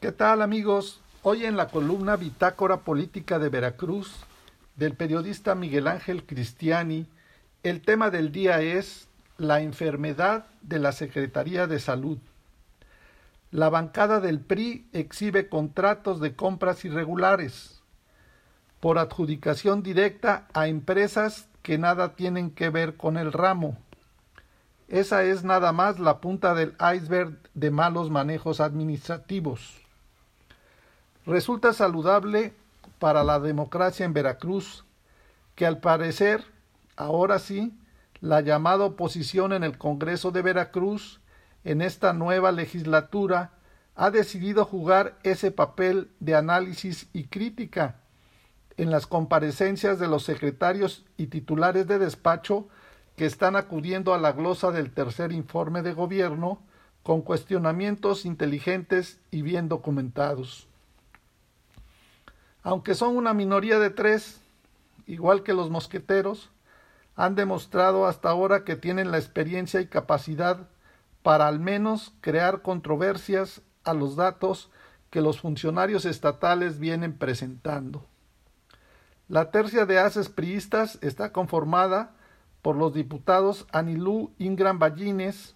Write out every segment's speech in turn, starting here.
¿Qué tal amigos? Hoy en la columna Bitácora Política de Veracruz del periodista Miguel Ángel Cristiani, el tema del día es la enfermedad de la Secretaría de Salud. La bancada del PRI exhibe contratos de compras irregulares por adjudicación directa a empresas que nada tienen que ver con el ramo. Esa es nada más la punta del iceberg de malos manejos administrativos. Resulta saludable para la democracia en Veracruz que al parecer, ahora sí, la llamada oposición en el Congreso de Veracruz en esta nueva legislatura ha decidido jugar ese papel de análisis y crítica en las comparecencias de los secretarios y titulares de despacho que están acudiendo a la glosa del tercer informe de gobierno con cuestionamientos inteligentes y bien documentados. Aunque son una minoría de tres, igual que los mosqueteros, han demostrado hasta ahora que tienen la experiencia y capacidad para al menos crear controversias a los datos que los funcionarios estatales vienen presentando. La tercia de haces priistas está conformada por los diputados Anilú Ingram Ballines,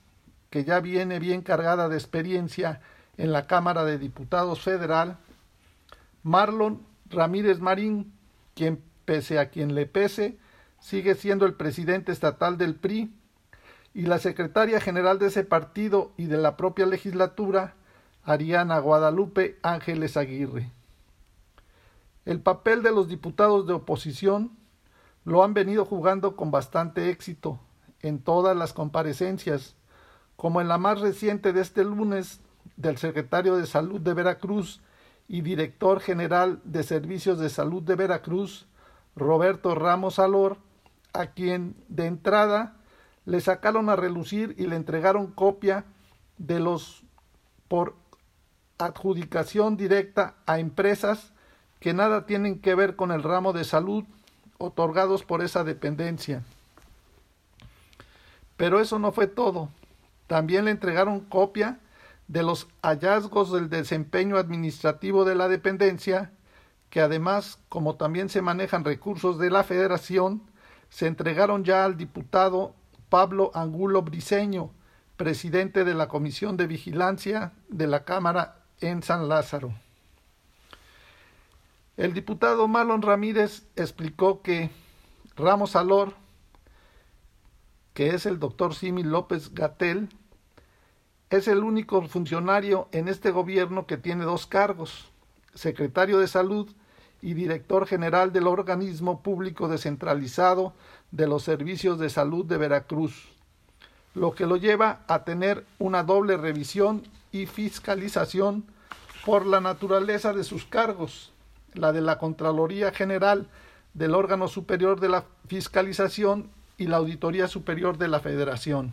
que ya viene bien cargada de experiencia en la Cámara de Diputados Federal, Marlon Ramírez Marín, quien pese a quien le pese, sigue siendo el presidente estatal del PRI, y la secretaria general de ese partido y de la propia legislatura, Ariana Guadalupe Ángeles Aguirre. El papel de los diputados de oposición lo han venido jugando con bastante éxito en todas las comparecencias, como en la más reciente de este lunes del secretario de Salud de Veracruz, y director general de Servicios de Salud de Veracruz, Roberto Ramos Alor, a quien de entrada le sacaron a relucir y le entregaron copia de los por adjudicación directa a empresas que nada tienen que ver con el ramo de salud otorgados por esa dependencia. Pero eso no fue todo. También le entregaron copia de los hallazgos del desempeño administrativo de la dependencia, que además, como también se manejan recursos de la Federación, se entregaron ya al diputado Pablo Angulo Briceño, presidente de la Comisión de Vigilancia de la Cámara en San Lázaro. El diputado Marlon Ramírez explicó que Ramos Alor, que es el doctor Simi López Gatel, es el único funcionario en este gobierno que tiene dos cargos, secretario de Salud y director general del organismo público descentralizado de los servicios de salud de Veracruz, lo que lo lleva a tener una doble revisión y fiscalización por la naturaleza de sus cargos, la de la Contraloría General del órgano superior de la fiscalización y la Auditoría Superior de la Federación.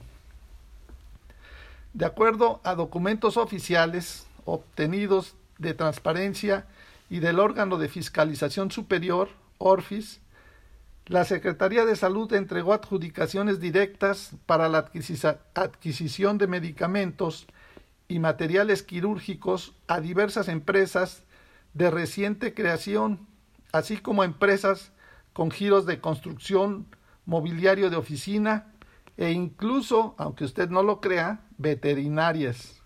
De acuerdo a documentos oficiales obtenidos de transparencia y del órgano de fiscalización superior, ORFIS, la Secretaría de Salud entregó adjudicaciones directas para la adquisición de medicamentos y materiales quirúrgicos a diversas empresas de reciente creación, así como empresas con giros de construcción, mobiliario de oficina e incluso, aunque usted no lo crea, veterinarias.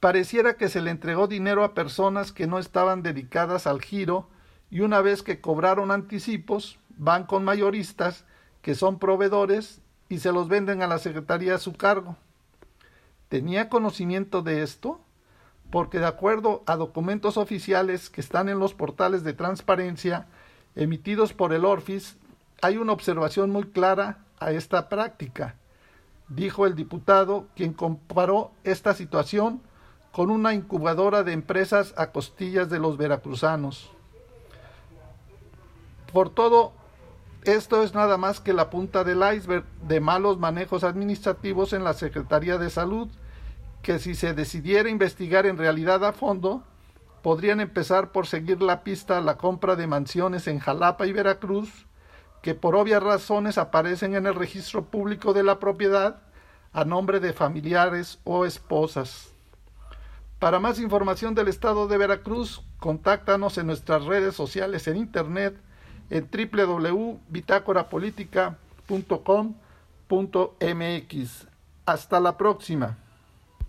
Pareciera que se le entregó dinero a personas que no estaban dedicadas al giro y una vez que cobraron anticipos, van con mayoristas que son proveedores y se los venden a la Secretaría a su cargo. ¿Tenía conocimiento de esto? Porque de acuerdo a documentos oficiales que están en los portales de transparencia emitidos por el ORFIS, hay una observación muy clara a esta práctica dijo el diputado, quien comparó esta situación con una incubadora de empresas a costillas de los veracruzanos. Por todo, esto es nada más que la punta del iceberg de malos manejos administrativos en la Secretaría de Salud, que si se decidiera investigar en realidad a fondo, podrían empezar por seguir la pista a la compra de mansiones en Jalapa y Veracruz, que por obvias razones aparecen en el registro público de la propiedad a nombre de familiares o esposas. Para más información del estado de Veracruz, contáctanos en nuestras redes sociales en internet en www.bitácorapolítica.com.mx. Hasta la próxima.